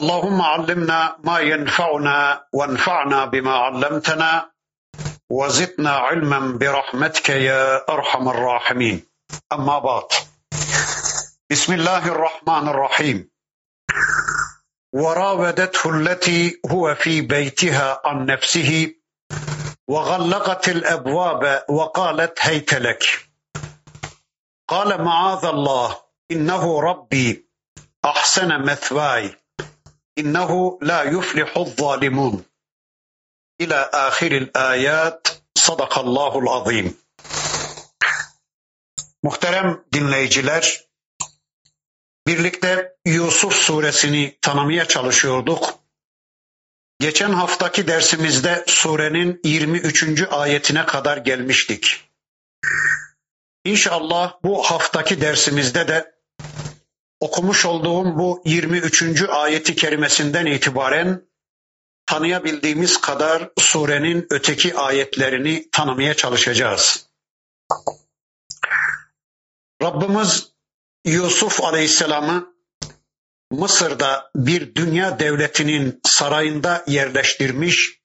اللهم علمنا ما ينفعنا وانفعنا بما علمتنا وزدنا علما برحمتك يا أرحم الراحمين. أما بعد. بسم الله الرحمن الرحيم. وراودته التي هو في بيتها عن نفسه وغلقت الأبواب وقالت هيت لك. قال معاذ الله إنه ربي أحسن مثواي. İnnehu la yuflihu zalimun. İlâ ahiril ayat. Sadakallahul azim. Muhterem dinleyiciler, birlikte Yusuf suresini tanımaya çalışıyorduk. Geçen haftaki dersimizde surenin 23. ayetine kadar gelmiştik. İnşallah bu haftaki dersimizde de okumuş olduğum bu 23. ayeti kerimesinden itibaren tanıyabildiğimiz kadar surenin öteki ayetlerini tanımaya çalışacağız. Rabbimiz Yusuf Aleyhisselam'ı Mısır'da bir dünya devletinin sarayında yerleştirmiş,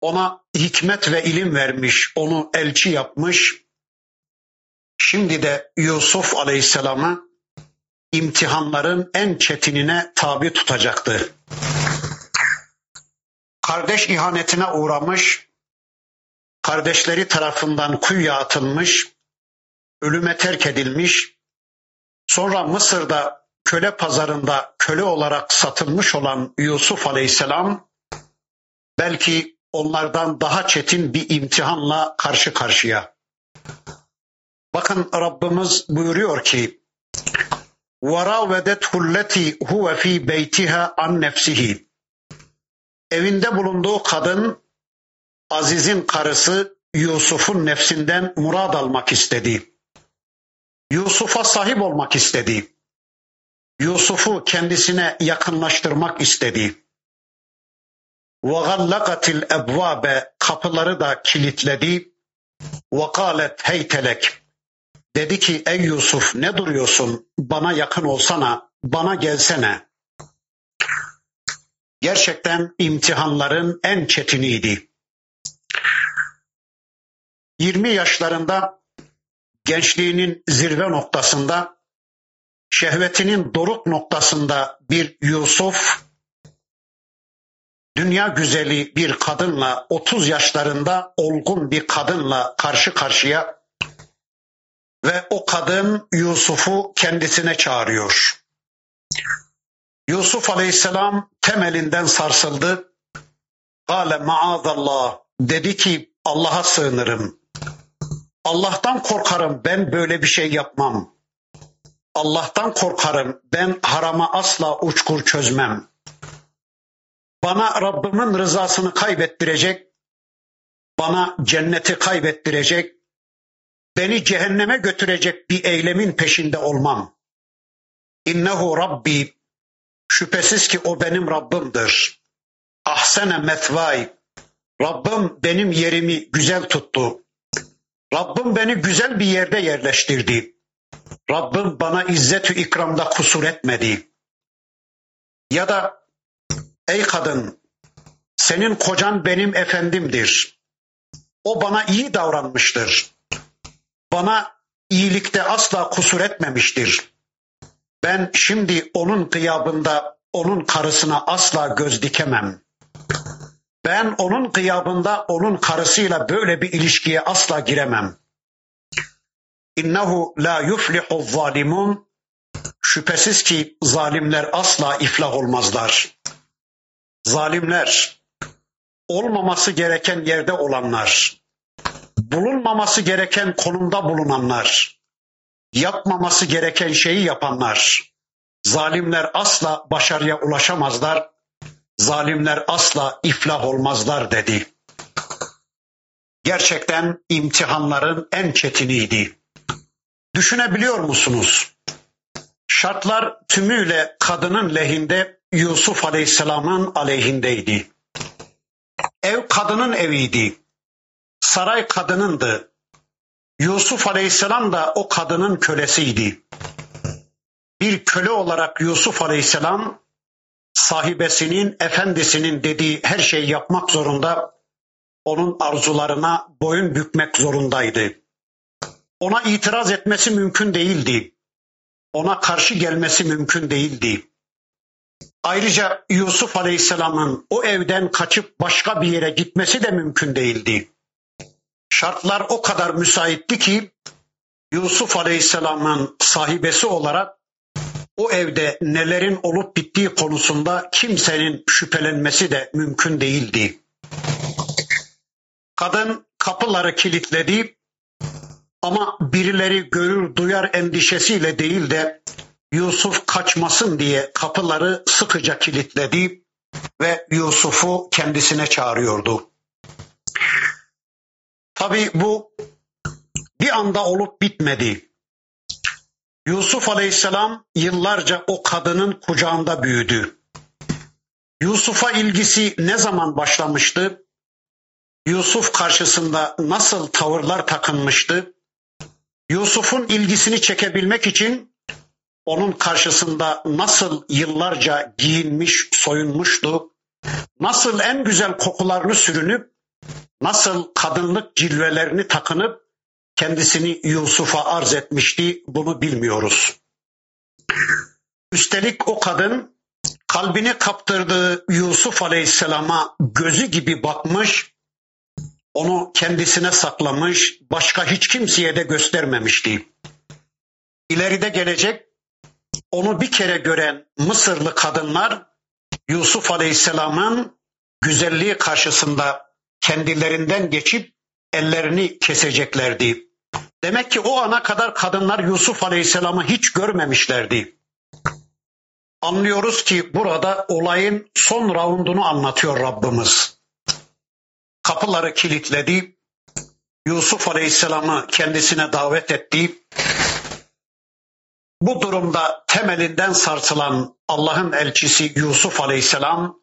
ona hikmet ve ilim vermiş, onu elçi yapmış. Şimdi de Yusuf Aleyhisselam'ı imtihanların en çetinine tabi tutacaktı. Kardeş ihanetine uğramış, kardeşleri tarafından kuyuya atılmış, ölüme terk edilmiş, sonra Mısır'da köle pazarında köle olarak satılmış olan Yusuf Aleyhisselam belki onlardan daha çetin bir imtihanla karşı karşıya. Bakın Rabbimiz buyuruyor ki وَرَاوَدَتْهُ الَّتِي هُوَ ف۪ي بَيْتِهَا عَنْ نَفْسِهِ Evinde bulunduğu kadın Aziz'in karısı Yusuf'un nefsinden murad almak istedi. Yusuf'a sahip olmak istedi. Yusuf'u kendisine yakınlaştırmak istedi. وَغَلَّقَتِ الْاَبْوَابَ Kapıları da kilitledi. وَقَالَتْ هَيْتَلَكْ Dedi ki ey Yusuf ne duruyorsun? Bana yakın olsana, bana gelsene. Gerçekten imtihanların en çetiniydi. 20 yaşlarında gençliğinin zirve noktasında, şehvetinin doruk noktasında bir Yusuf, dünya güzeli bir kadınla 30 yaşlarında olgun bir kadınla karşı karşıya ve o kadın Yusuf'u kendisine çağırıyor. Yusuf Aleyhisselam temelinden sarsıldı. Kale maazallah dedi ki Allah'a sığınırım. Allah'tan korkarım ben böyle bir şey yapmam. Allah'tan korkarım ben harama asla uçkur çözmem. Bana Rabbimin rızasını kaybettirecek, bana cenneti kaybettirecek, beni cehenneme götürecek bir eylemin peşinde olmam. İnnehu Rabbi şüphesiz ki o benim Rabbimdir. Ahsene metvay Rabbim benim yerimi güzel tuttu. Rabbim beni güzel bir yerde yerleştirdi. Rabbim bana izzetü ikramda kusur etmedi. Ya da ey kadın senin kocan benim efendimdir. O bana iyi davranmıştır bana iyilikte asla kusur etmemiştir. Ben şimdi onun gıyabında onun karısına asla göz dikemem. Ben onun gıyabında onun karısıyla böyle bir ilişkiye asla giremem. İnnehu la yuflihu zalimun şüphesiz ki zalimler asla iflah olmazlar. Zalimler olmaması gereken yerde olanlar, bulunmaması gereken konumda bulunanlar, yapmaması gereken şeyi yapanlar, zalimler asla başarıya ulaşamazlar. zalimler asla iflah olmazlar dedi. Gerçekten imtihanların en çetiniydi. Düşünebiliyor musunuz? Şartlar tümüyle kadının lehinde Yusuf Aleyhisselam'ın aleyhindeydi. Ev kadının eviydi. Saray kadınındı. Yusuf Aleyhisselam da o kadının kölesiydi. Bir köle olarak Yusuf Aleyhisselam sahibesinin, efendisinin dediği her şeyi yapmak zorunda, onun arzularına boyun bükmek zorundaydı. Ona itiraz etmesi mümkün değildi. Ona karşı gelmesi mümkün değildi. Ayrıca Yusuf Aleyhisselam'ın o evden kaçıp başka bir yere gitmesi de mümkün değildi. Şartlar o kadar müsaitti ki Yusuf Aleyhisselam'ın sahibesi olarak o evde nelerin olup bittiği konusunda kimsenin şüphelenmesi de mümkün değildi. Kadın kapıları kilitledi ama birileri görür duyar endişesiyle değil de Yusuf kaçmasın diye kapıları sıkıca kilitledi ve Yusuf'u kendisine çağırıyordu. Tabi bu bir anda olup bitmedi. Yusuf Aleyhisselam yıllarca o kadının kucağında büyüdü. Yusuf'a ilgisi ne zaman başlamıştı? Yusuf karşısında nasıl tavırlar takınmıştı? Yusuf'un ilgisini çekebilmek için onun karşısında nasıl yıllarca giyinmiş, soyunmuştu? Nasıl en güzel kokularını sürünüp, nasıl kadınlık cilvelerini takınıp kendisini Yusuf'a arz etmişti bunu bilmiyoruz. Üstelik o kadın kalbini kaptırdığı Yusuf Aleyhisselam'a gözü gibi bakmış, onu kendisine saklamış, başka hiç kimseye de göstermemişti. İleride gelecek onu bir kere gören Mısırlı kadınlar Yusuf Aleyhisselam'ın güzelliği karşısında kendilerinden geçip ellerini keseceklerdi. Demek ki o ana kadar kadınlar Yusuf Aleyhisselam'ı hiç görmemişlerdi. Anlıyoruz ki burada olayın son raundunu anlatıyor Rabbimiz. Kapıları kilitledi, Yusuf Aleyhisselam'ı kendisine davet etti. Bu durumda temelinden sarsılan Allah'ın elçisi Yusuf Aleyhisselam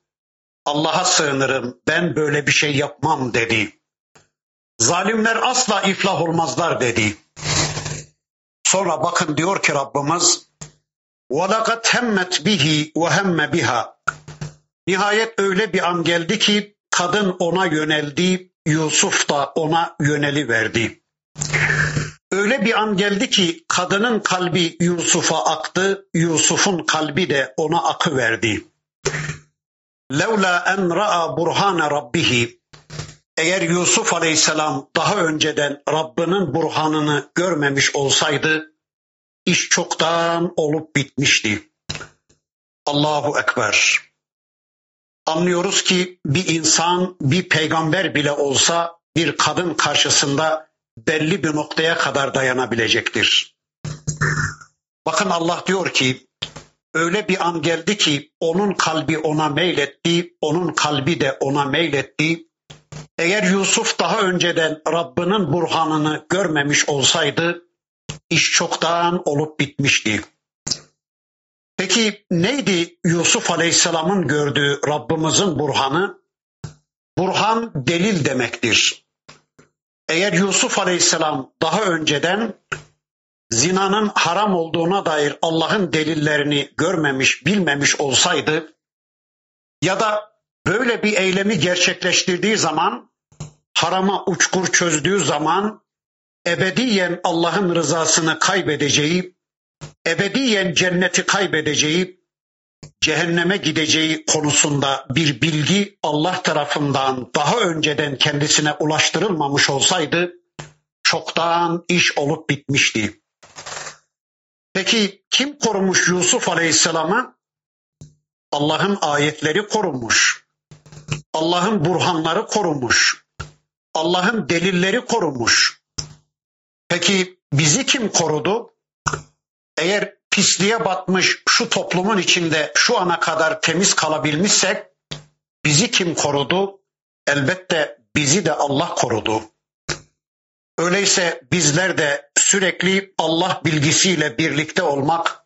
Allah'a sığınırım ben böyle bir şey yapmam dedi. Zalimler asla iflah olmazlar dedi. Sonra bakın diyor ki Rabbimiz وَلَقَدْ هَمَّتْ bihi وَهَمَّ biha. Nihayet öyle bir an geldi ki kadın ona yöneldi, Yusuf da ona yöneli verdi. Öyle bir an geldi ki kadının kalbi Yusuf'a aktı, Yusuf'un kalbi de ona akı verdi. Levla en ra'a burhane rabbihi eğer Yusuf Aleyhisselam daha önceden Rabbinin burhanını görmemiş olsaydı iş çoktan olup bitmişti. Allahu Ekber. Anlıyoruz ki bir insan bir peygamber bile olsa bir kadın karşısında belli bir noktaya kadar dayanabilecektir. Bakın Allah diyor ki öyle bir an geldi ki onun kalbi ona meyletti, onun kalbi de ona meyletti eğer Yusuf daha önceden Rabbinin burhanını görmemiş olsaydı iş çoktan olup bitmişti. Peki neydi Yusuf Aleyhisselam'ın gördüğü Rabbimizin burhanı? Burhan delil demektir. Eğer Yusuf Aleyhisselam daha önceden zinanın haram olduğuna dair Allah'ın delillerini görmemiş, bilmemiş olsaydı ya da böyle bir eylemi gerçekleştirdiği zaman harama uçkur çözdüğü zaman ebediyen Allah'ın rızasını kaybedeceği, ebediyen cenneti kaybedeceği, cehenneme gideceği konusunda bir bilgi Allah tarafından daha önceden kendisine ulaştırılmamış olsaydı çoktan iş olup bitmişti. Peki kim korumuş Yusuf Aleyhisselam'ı? Allah'ın ayetleri korumuş. Allah'ın burhanları korumuş. Allah'ın delilleri korunmuş. Peki bizi kim korudu? Eğer pisliğe batmış şu toplumun içinde şu ana kadar temiz kalabilmişsek bizi kim korudu? Elbette bizi de Allah korudu. Öyleyse bizler de sürekli Allah bilgisiyle birlikte olmak,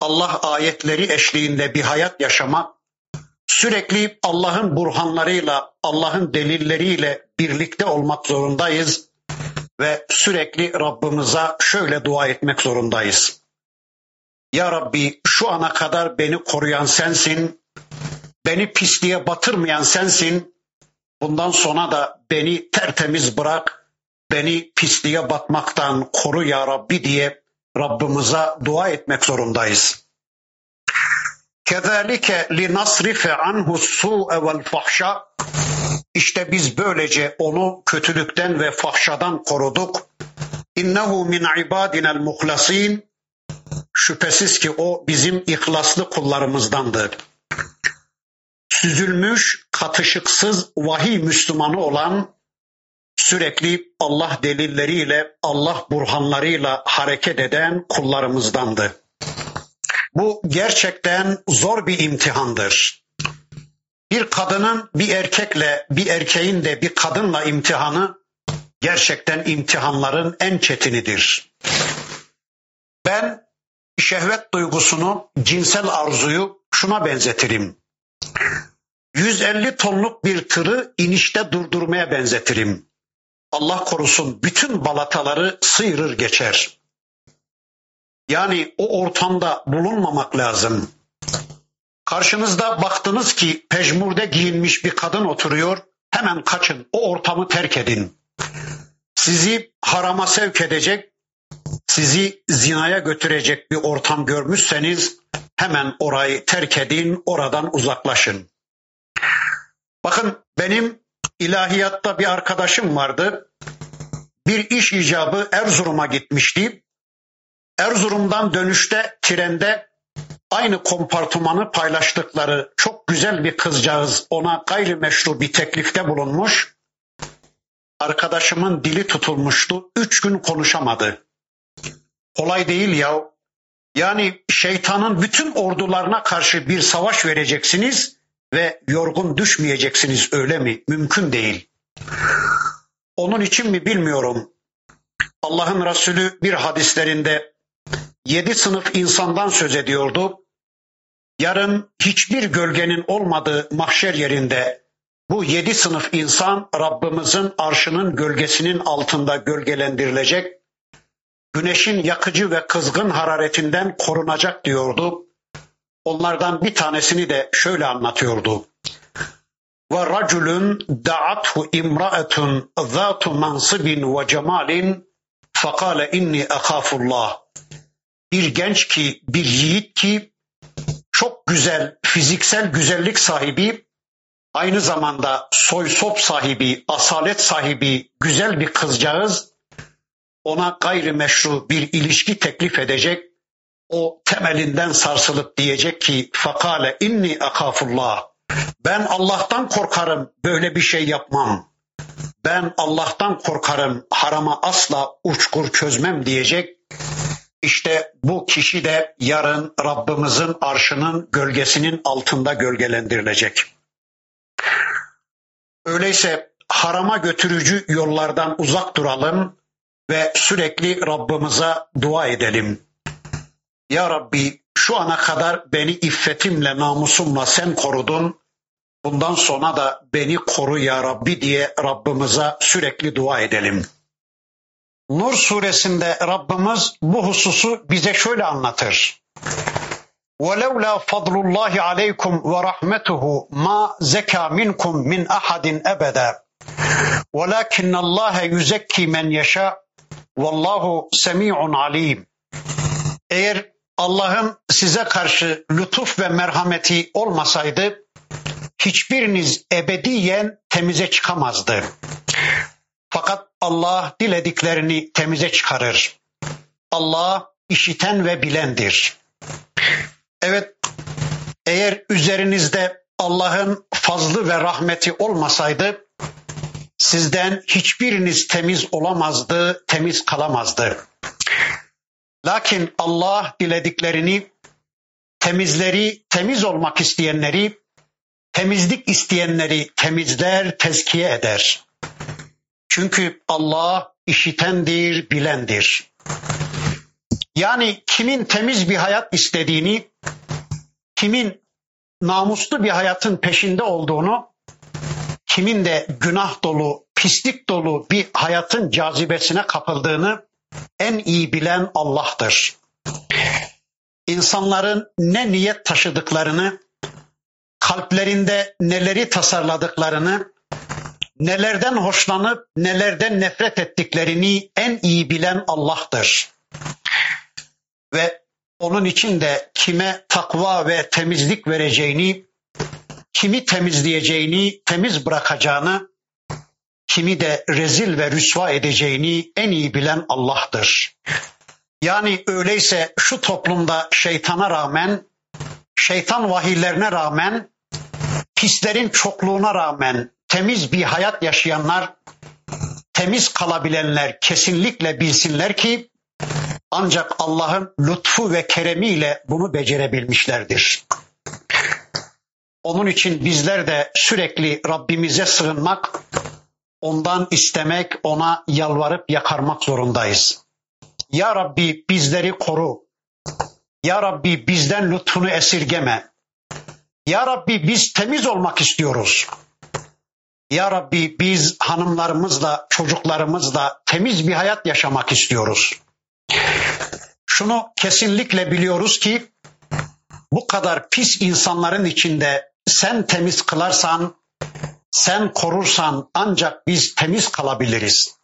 Allah ayetleri eşliğinde bir hayat yaşamak, sürekli Allah'ın burhanlarıyla, Allah'ın delilleriyle birlikte olmak zorundayız ve sürekli Rabbimize şöyle dua etmek zorundayız. Ya Rabbi şu ana kadar beni koruyan sensin, beni pisliğe batırmayan sensin, bundan sonra da beni tertemiz bırak, beni pisliğe batmaktan koru ya Rabbi diye Rabbimize dua etmek zorundayız. Kezalike linasrife anhu su'e vel fahşa işte biz böylece onu kötülükten ve fahşadan koruduk. İnnehu min ibadinel muhlasin. Şüphesiz ki o bizim ihlaslı kullarımızdandır. Süzülmüş, katışıksız vahiy Müslümanı olan, sürekli Allah delilleriyle, Allah burhanlarıyla hareket eden kullarımızdandır. Bu gerçekten zor bir imtihandır. Bir kadının bir erkekle, bir erkeğin de bir kadınla imtihanı gerçekten imtihanların en çetinidir. Ben şehvet duygusunu, cinsel arzuyu şuna benzetirim. 150 tonluk bir tırı inişte durdurmaya benzetirim. Allah korusun bütün balataları sıyırır geçer. Yani o ortamda bulunmamak lazım. Karşınızda baktınız ki pejmurde giyinmiş bir kadın oturuyor. Hemen kaçın, o ortamı terk edin. Sizi harama sevk edecek, sizi zinaya götürecek bir ortam görmüşseniz hemen orayı terk edin, oradan uzaklaşın. Bakın benim ilahiyatta bir arkadaşım vardı. Bir iş icabı Erzurum'a gitmişti. Erzurum'dan dönüşte trende aynı kompartımanı paylaştıkları çok güzel bir kızcağız ona gayrimeşru bir teklifte bulunmuş. Arkadaşımın dili tutulmuştu. Üç gün konuşamadı. Kolay değil ya. Yani şeytanın bütün ordularına karşı bir savaş vereceksiniz ve yorgun düşmeyeceksiniz öyle mi? Mümkün değil. Onun için mi bilmiyorum. Allah'ın Resulü bir hadislerinde yedi sınıf insandan söz ediyordu. Yarın hiçbir gölgenin olmadığı mahşer yerinde bu yedi sınıf insan Rabbimizin arşının gölgesinin altında gölgelendirilecek, güneşin yakıcı ve kızgın hararetinden korunacak diyordu. Onlardan bir tanesini de şöyle anlatıyordu. Ve raculun da'athu imra'etun zatu mansibin ve cemalin fekale inni akhafullah. Bir genç ki, bir yiğit ki çok güzel fiziksel güzellik sahibi, aynı zamanda soy sop sahibi, asalet sahibi güzel bir kızcağız ona gayrimeşru bir ilişki teklif edecek. O temelinden sarsılıp diyecek ki fakale inni akafullah. Ben Allah'tan korkarım böyle bir şey yapmam. Ben Allah'tan korkarım harama asla uçkur çözmem diyecek. İşte bu kişi de yarın Rabbimizin arşının gölgesinin altında gölgelendirilecek. Öyleyse harama götürücü yollardan uzak duralım ve sürekli Rabbimize dua edelim. Ya Rabbi şu ana kadar beni iffetimle, namusumla sen korudun. Bundan sonra da beni koru ya Rabbi diye Rabbimize sürekli dua edelim. Nur suresinde Rabbimiz bu hususu bize şöyle anlatır. وَلَوْلَا فَضْلُ اللّٰهِ عَلَيْكُمْ وَرَحْمَتُهُ مَا زَكَى مِنْكُمْ مِنْ أَحَدٍ أَبَدًا وَلَكِنَّ اللّٰهَ يُزَكِّي مَنْ يَشَاءُ وَاللّٰهُ سَمِيعٌ عَلِيمٌ Eğer Allah'ın size karşı lütuf ve merhameti olmasaydı hiçbiriniz ebediyen temize çıkamazdı. Fakat Allah dilediklerini temize çıkarır. Allah işiten ve bilendir. Evet, eğer üzerinizde Allah'ın fazlı ve rahmeti olmasaydı sizden hiçbiriniz temiz olamazdı, temiz kalamazdı. Lakin Allah dilediklerini, temizleri, temiz olmak isteyenleri temizlik isteyenleri temizler, tezkiye eder. Çünkü Allah işitendir, bilendir. Yani kimin temiz bir hayat istediğini, kimin namuslu bir hayatın peşinde olduğunu, kimin de günah dolu, pislik dolu bir hayatın cazibesine kapıldığını en iyi bilen Allah'tır. İnsanların ne niyet taşıdıklarını, kalplerinde neleri tasarladıklarını, nelerden hoşlanıp nelerden nefret ettiklerini en iyi bilen Allah'tır. Ve onun için de kime takva ve temizlik vereceğini, kimi temizleyeceğini, temiz bırakacağını, kimi de rezil ve rüsva edeceğini en iyi bilen Allah'tır. Yani öyleyse şu toplumda şeytana rağmen, şeytan vahiylerine rağmen, pislerin çokluğuna rağmen temiz bir hayat yaşayanlar, temiz kalabilenler kesinlikle bilsinler ki ancak Allah'ın lütfu ve keremiyle bunu becerebilmişlerdir. Onun için bizler de sürekli Rabbimize sığınmak, ondan istemek, ona yalvarıp yakarmak zorundayız. Ya Rabbi bizleri koru. Ya Rabbi bizden lütfunu esirgeme. Ya Rabbi biz temiz olmak istiyoruz. Ya Rabbi biz hanımlarımızla, çocuklarımızla temiz bir hayat yaşamak istiyoruz. Şunu kesinlikle biliyoruz ki bu kadar pis insanların içinde sen temiz kılarsan, sen korursan ancak biz temiz kalabiliriz.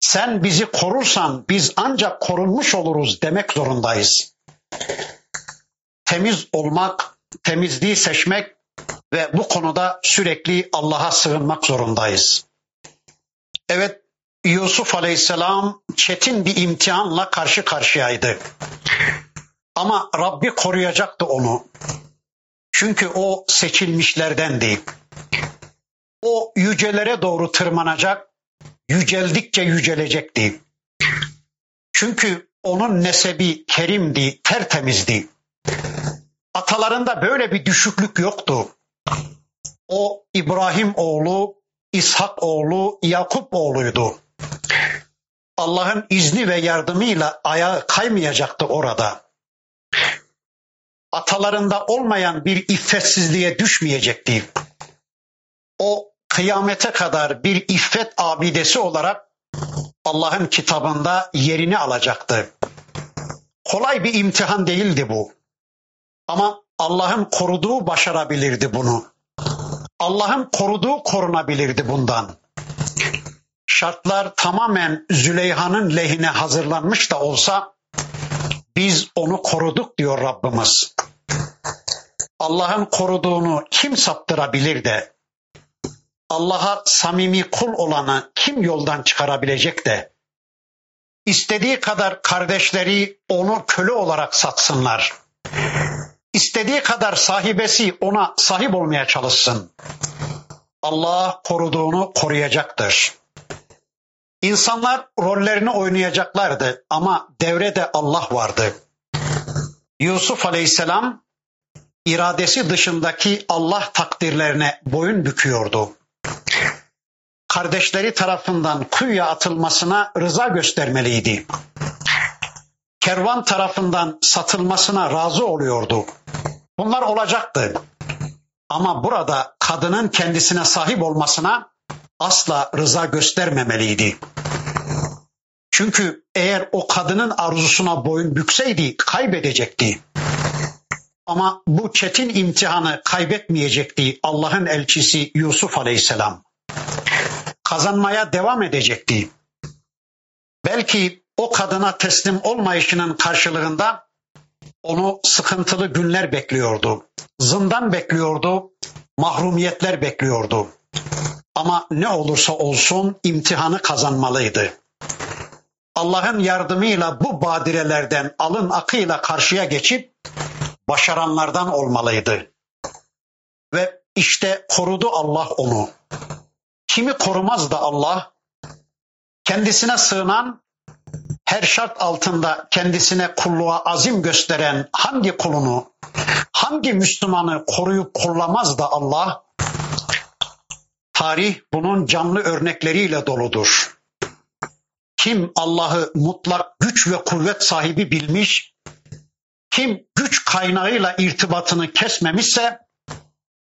Sen bizi korursan biz ancak korunmuş oluruz demek zorundayız. Temiz olmak, temizliği seçmek ve bu konuda sürekli Allah'a sığınmak zorundayız. Evet Yusuf Aleyhisselam çetin bir imtihanla karşı karşıyaydı. Ama Rabbi koruyacaktı onu. Çünkü o seçilmişlerdendi. O yücelere doğru tırmanacak, yüceldikçe yücelecekti. Çünkü onun nesebi kerimdi, tertemizdi. Atalarında böyle bir düşüklük yoktu. O İbrahim oğlu, İshak oğlu, Yakup oğluydu. Allah'ın izni ve yardımıyla ayağı kaymayacaktı orada. Atalarında olmayan bir iffetsizliğe düşmeyecekti. O kıyamete kadar bir iffet abidesi olarak Allah'ın kitabında yerini alacaktı. Kolay bir imtihan değildi bu. Ama Allah'ın koruduğu başarabilirdi bunu. Allah'ın koruduğu korunabilirdi bundan. Şartlar tamamen Züleyha'nın lehine hazırlanmış da olsa biz onu koruduk diyor Rabbimiz. Allah'ın koruduğunu kim saptırabilir de Allah'a samimi kul olanı kim yoldan çıkarabilecek de istediği kadar kardeşleri onu köle olarak satsınlar. İstediği kadar sahibesi ona sahip olmaya çalışsın. Allah koruduğunu koruyacaktır. İnsanlar rollerini oynayacaklardı ama devrede Allah vardı. Yusuf Aleyhisselam iradesi dışındaki Allah takdirlerine boyun büküyordu. Kardeşleri tarafından kuyuya atılmasına rıza göstermeliydi. Kervan tarafından satılmasına razı oluyordu. Bunlar olacaktı. Ama burada kadının kendisine sahip olmasına asla rıza göstermemeliydi. Çünkü eğer o kadının arzusuna boyun bükseydi kaybedecekti. Ama bu çetin imtihanı kaybetmeyecekti Allah'ın elçisi Yusuf Aleyhisselam. Kazanmaya devam edecekti. Belki o kadına teslim olmayışının karşılığında onu sıkıntılı günler bekliyordu. Zindan bekliyordu, mahrumiyetler bekliyordu. Ama ne olursa olsun imtihanı kazanmalıydı. Allah'ın yardımıyla bu badirelerden alın akıyla karşıya geçip başaranlardan olmalıydı. Ve işte korudu Allah onu. Kimi korumaz da Allah? Kendisine sığınan, her şart altında kendisine kulluğa azim gösteren hangi kulunu, hangi Müslümanı koruyup kollamaz da Allah? Tarih bunun canlı örnekleriyle doludur. Kim Allah'ı mutlak güç ve kuvvet sahibi bilmiş, kim güç kaynağıyla irtibatını kesmemişse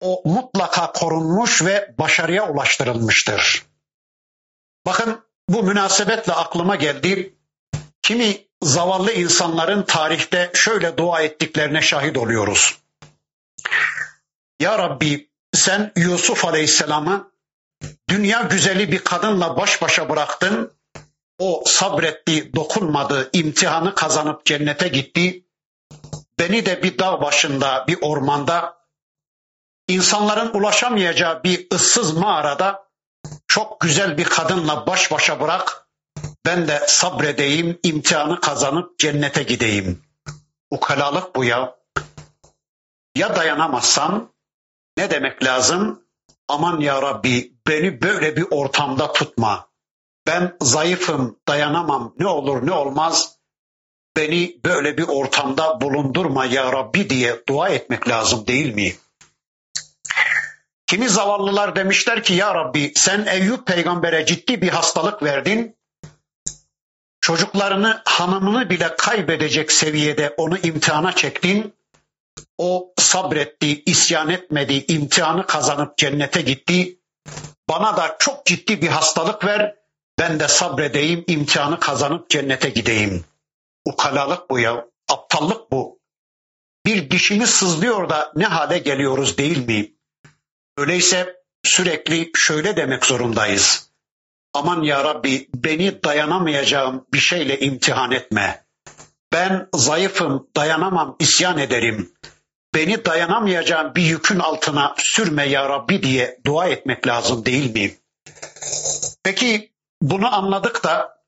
o mutlaka korunmuş ve başarıya ulaştırılmıştır. Bakın bu münasebetle aklıma geldi. Kimi zavallı insanların tarihte şöyle dua ettiklerine şahit oluyoruz. Ya Rabbi sen Yusuf Aleyhisselam'ı dünya güzeli bir kadınla baş başa bıraktın. O sabretti, dokunmadı, imtihanı kazanıp cennete gitti. Beni de bir dağ başında, bir ormanda, insanların ulaşamayacağı bir ıssız mağarada çok güzel bir kadınla baş başa bırak. Ben de sabredeyim, imtihanı kazanıp cennete gideyim. Ukalalık bu ya. Ya dayanamazsam ne demek lazım? Aman ya Rabbi beni böyle bir ortamda tutma. Ben zayıfım, dayanamam. Ne olur ne olmaz. Beni böyle bir ortamda bulundurma ya Rabbi diye dua etmek lazım değil mi? Kimi zavallılar demişler ki ya Rabbi sen Eyüp peygambere ciddi bir hastalık verdin. Çocuklarını, hanımını bile kaybedecek seviyede onu imtihana çektin. O sabretti, isyan etmedi, imtihanı kazanıp cennete gitti. Bana da çok ciddi bir hastalık ver, ben de sabredeyim, imtihanı kazanıp cennete gideyim. Ukalalık bu ya, aptallık bu. Bir dişimiz sızlıyor da ne hale geliyoruz değil mi? Öyleyse sürekli şöyle demek zorundayız. Aman ya Rabbi beni dayanamayacağım bir şeyle imtihan etme. Ben zayıfım, dayanamam, isyan ederim. Beni dayanamayacağım bir yükün altına sürme ya Rabbi diye dua etmek lazım değil mi? Peki bunu anladık da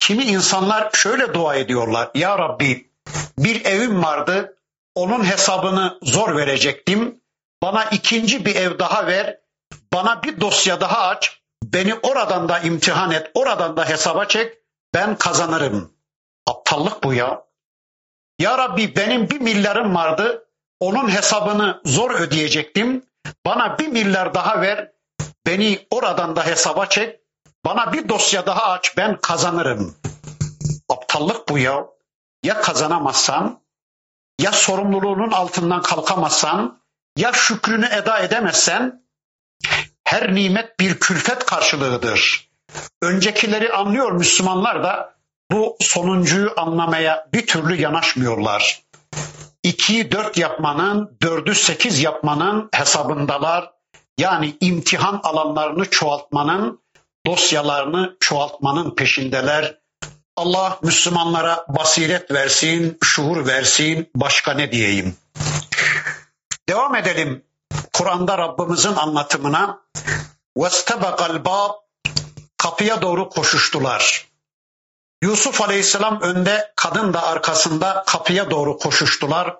kimi insanlar şöyle dua ediyorlar. Ya Rabbi bir evim vardı, onun hesabını zor verecektim. Bana ikinci bir ev daha ver, bana bir dosya daha aç, beni oradan da imtihan et, oradan da hesaba çek, ben kazanırım. Aptallık bu ya. Ya Rabbi benim bir milyarım vardı, onun hesabını zor ödeyecektim. Bana bir milyar daha ver, beni oradan da hesaba çek, bana bir dosya daha aç, ben kazanırım. Aptallık bu ya. Ya kazanamazsan, ya sorumluluğunun altından kalkamazsan, ya şükrünü eda edemezsen her nimet bir külfet karşılığıdır. Öncekileri anlıyor Müslümanlar da bu sonuncuyu anlamaya bir türlü yanaşmıyorlar. İkiyi dört yapmanın, dördü sekiz yapmanın hesabındalar. Yani imtihan alanlarını çoğaltmanın, dosyalarını çoğaltmanın peşindeler. Allah Müslümanlara basiret versin, şuur versin, başka ne diyeyim? Devam edelim Kur'an'da Rabbimizin anlatımına. وَاسْتَبَقَ الْبَابِ Kapıya doğru koşuştular. Yusuf Aleyhisselam önde, kadın da arkasında kapıya doğru koşuştular.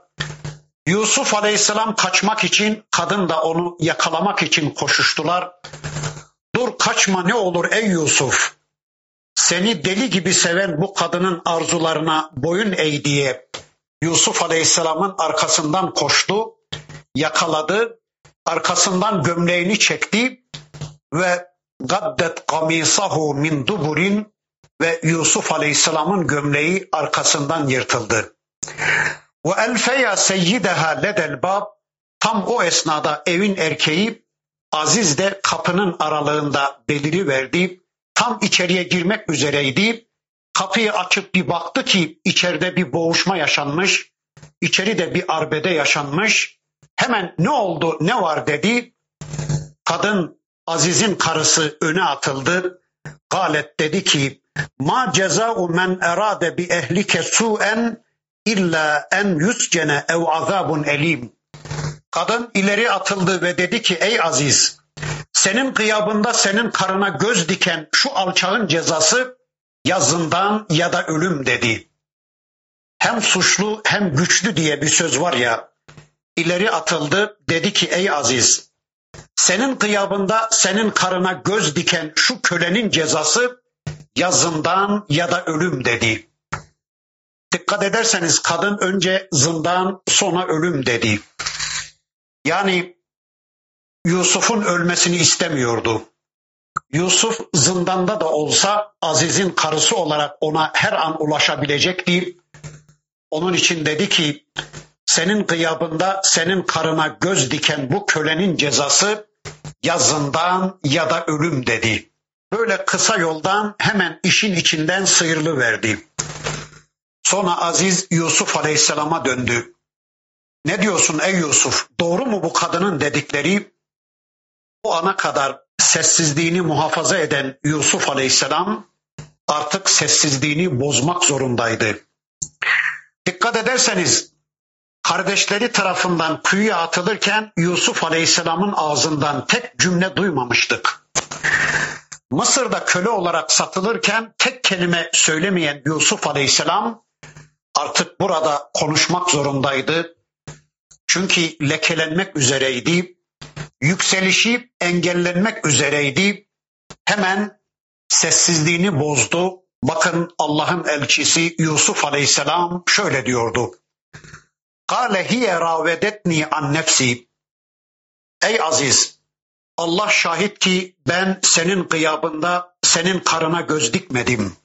Yusuf Aleyhisselam kaçmak için, kadın da onu yakalamak için koşuştular. Dur kaçma ne olur ey Yusuf. Seni deli gibi seven bu kadının arzularına boyun eğ diye Yusuf Aleyhisselam'ın arkasından koştu yakaladı, arkasından gömleğini çekti ve gaddet kamisahu min duburin ve Yusuf Aleyhisselam'ın gömleği arkasından yırtıldı. Ve elfeya seyyideha ledel bab tam o esnada evin erkeği Aziz de kapının aralığında beliri verdi. Tam içeriye girmek üzereydi. Kapıyı açıp bir baktı ki içeride bir boğuşma yaşanmış. İçeride bir arbede yaşanmış. Hemen ne oldu ne var dedi. Kadın Aziz'in karısı öne atıldı. Galet dedi ki ma ceza'u men erade bi ehlike su'en illa en yuscene ev azabun elim. Kadın ileri atıldı ve dedi ki ey Aziz senin kıyabında senin karına göz diken şu alçağın cezası yazından ya da ölüm dedi. Hem suçlu hem güçlü diye bir söz var ya ileri atıldı dedi ki ey Aziz senin kıyabında senin karına göz diken şu kölenin cezası yazından ya da ölüm dedi. Dikkat ederseniz kadın önce zindan sonra ölüm dedi. Yani Yusuf'un ölmesini istemiyordu. Yusuf zindanda da olsa Aziz'in karısı olarak ona her an ulaşabilecekti. Onun için dedi ki senin gıyabında senin karına göz diken bu kölenin cezası ya zindan ya da ölüm dedi. Böyle kısa yoldan hemen işin içinden sıyrılı verdi. Sonra Aziz Yusuf Aleyhisselam'a döndü. Ne diyorsun ey Yusuf? Doğru mu bu kadının dedikleri? O ana kadar sessizliğini muhafaza eden Yusuf Aleyhisselam artık sessizliğini bozmak zorundaydı. Dikkat ederseniz kardeşleri tarafından kuyuya atılırken Yusuf Aleyhisselam'ın ağzından tek cümle duymamıştık. Mısır'da köle olarak satılırken tek kelime söylemeyen Yusuf Aleyhisselam artık burada konuşmak zorundaydı. Çünkü lekelenmek üzereydi. Yükselişi engellenmek üzereydi. Hemen sessizliğini bozdu. Bakın Allah'ın elçisi Yusuf Aleyhisselam şöyle diyordu. Kale hiye ravedetni an nefsi. Ey Aziz, Allah şahit ki ben senin gıyabında senin karına göz dikmedim.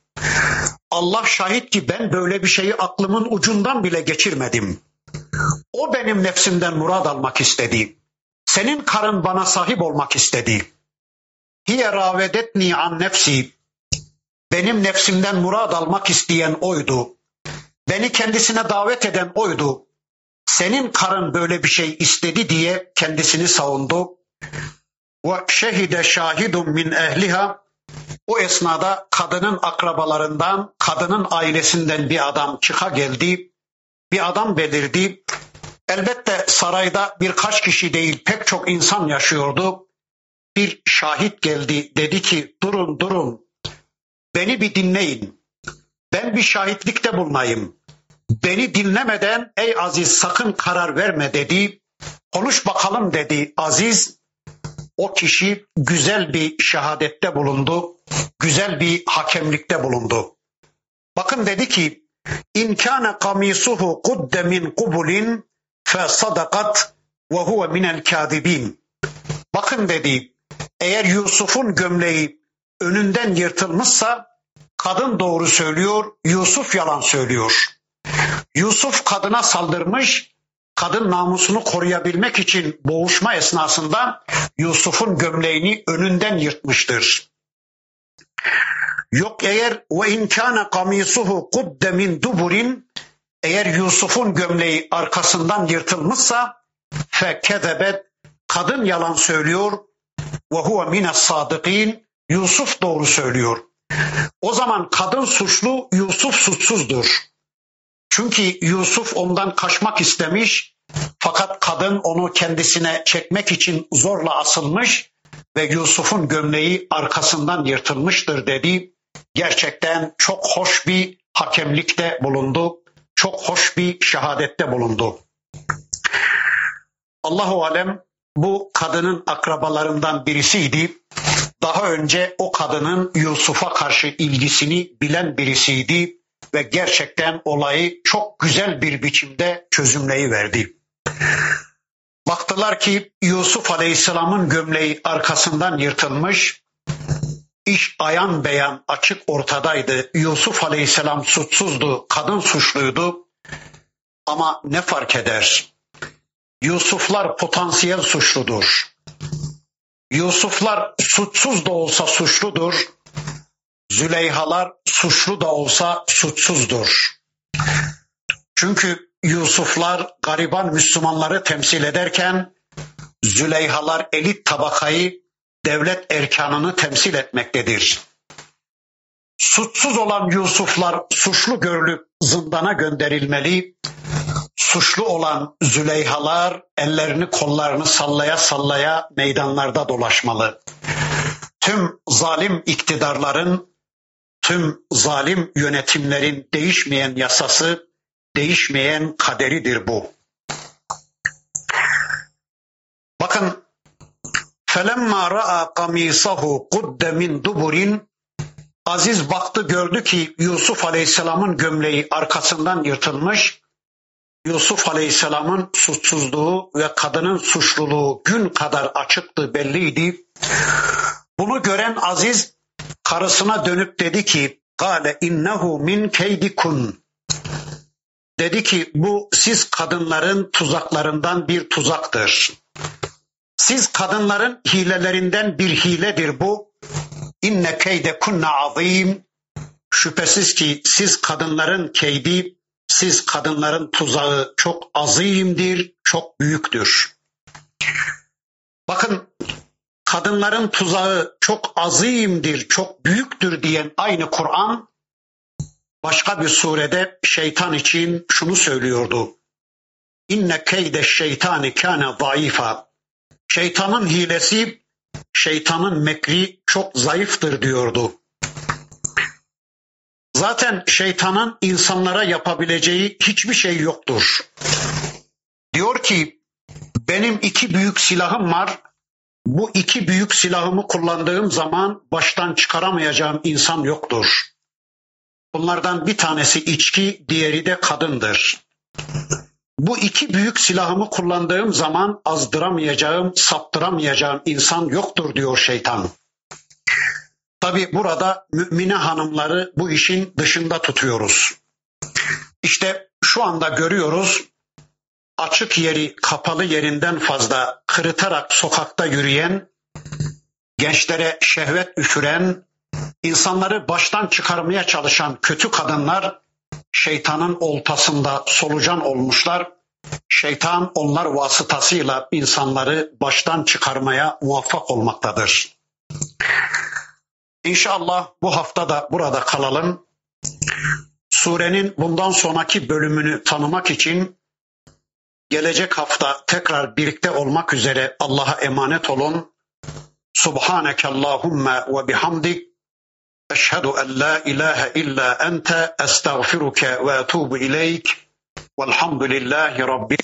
Allah şahit ki ben böyle bir şeyi aklımın ucundan bile geçirmedim. O benim nefsimden murad almak istedi. Senin karın bana sahip olmak istedi. Hiye ravedetni an nefsi. Benim nefsimden murad almak isteyen oydu. Beni kendisine davet eden oydu. Senin karın böyle bir şey istedi diye kendisini savundu. Ve şehide şahidun min ehliha o esnada kadının akrabalarından, kadının ailesinden bir adam çıka geldi. Bir adam belirdi. Elbette sarayda birkaç kişi değil pek çok insan yaşıyordu. Bir şahit geldi dedi ki durun durun beni bir dinleyin. Ben bir şahitlikte bulunayım. Beni dinlemeden ey Aziz sakın karar verme dedi. Konuş bakalım dedi Aziz. O kişi güzel bir şehadette bulundu. Güzel bir hakemlikte bulundu. Bakın dedi ki İn kana kamisuhu kudde min kubulin fe sadakat ve huve minel kadibin. Bakın dedi eğer Yusuf'un gömleği önünden yırtılmışsa kadın doğru söylüyor, Yusuf yalan söylüyor. Yusuf kadına saldırmış, kadın namusunu koruyabilmek için boğuşma esnasında Yusuf'un gömleğini önünden yırtmıştır. Yok eğer ve inkâne kamisuhu kudde min duburin eğer Yusuf'un gömleği arkasından yırtılmışsa fekezebet kadın yalan söylüyor ve huve mine sadıkin Yusuf doğru söylüyor. O zaman kadın suçlu Yusuf suçsuzdur. Çünkü Yusuf ondan kaçmak istemiş fakat kadın onu kendisine çekmek için zorla asılmış ve Yusuf'un gömleği arkasından yırtılmıştır dedi. Gerçekten çok hoş bir hakemlikte bulundu. Çok hoş bir şehadette bulundu. Allahu alem bu kadının akrabalarından birisiydi. Daha önce o kadının Yusuf'a karşı ilgisini bilen birisiydi ve gerçekten olayı çok güzel bir biçimde çözümleyiverdi. Baktılar ki Yusuf Aleyhisselam'ın gömleği arkasından yırtılmış, iş ayan beyan açık ortadaydı. Yusuf Aleyhisselam suçsuzdu, kadın suçluydu. Ama ne fark eder? Yusuflar potansiyel suçludur. Yusuflar suçsuz da olsa suçludur. Züleyhalar suçlu da olsa suçsuzdur. Çünkü Yusuflar gariban Müslümanları temsil ederken Züleyhalar elit tabakayı, devlet erkanını temsil etmektedir. Suçsuz olan Yusuflar suçlu görülüp zindana gönderilmeli, suçlu olan Züleyhalar ellerini kollarını sallaya sallaya meydanlarda dolaşmalı. Tüm zalim iktidarların, tüm zalim yönetimlerin değişmeyen yasası, değişmeyen kaderidir bu. Bakın felemma ra'a kamisahu kudde min duburin Aziz baktı gördü ki Yusuf Aleyhisselam'ın gömleği arkasından yırtılmış. Yusuf Aleyhisselam'ın suçsuzluğu ve kadının suçluluğu gün kadar açıktı belliydi. Bunu gören Aziz karısına dönüp dedi ki Kale innehu min keydikun Dedi ki bu siz kadınların tuzaklarından bir tuzaktır. Siz kadınların hilelerinden bir hiledir bu. İnne keyde kunna azim. Şüphesiz ki siz kadınların keydi, siz kadınların tuzağı çok azimdir, çok büyüktür. Bakın kadınların tuzağı çok azimdir, çok büyüktür diyen aynı Kur'an başka bir surede şeytan için şunu söylüyordu. İnne keyde şeytani kâne zayıfa. Şeytanın hilesi, şeytanın mekri çok zayıftır diyordu. Zaten şeytanın insanlara yapabileceği hiçbir şey yoktur. Diyor ki benim iki büyük silahım var. Bu iki büyük silahımı kullandığım zaman baştan çıkaramayacağım insan yoktur. Bunlardan bir tanesi içki, diğeri de kadındır. Bu iki büyük silahımı kullandığım zaman azdıramayacağım, saptıramayacağım insan yoktur diyor şeytan. Tabi burada mümine hanımları bu işin dışında tutuyoruz. İşte şu anda görüyoruz açık yeri kapalı yerinden fazla kırıtarak sokakta yürüyen, gençlere şehvet üfüren, insanları baştan çıkarmaya çalışan kötü kadınlar şeytanın oltasında solucan olmuşlar. Şeytan onlar vasıtasıyla insanları baştan çıkarmaya muvaffak olmaktadır. İnşallah bu hafta da burada kalalım. Surenin bundan sonraki bölümünü tanımak için Gelecek hafta tekrar birlikte olmak üzere Allah'a emanet olun. Subhaneke Allahumma ve bihamdik. Eşhedü en la ilahe illa ente estağfiruke ve etubu ileyk. Velhamdülillahi Rabbil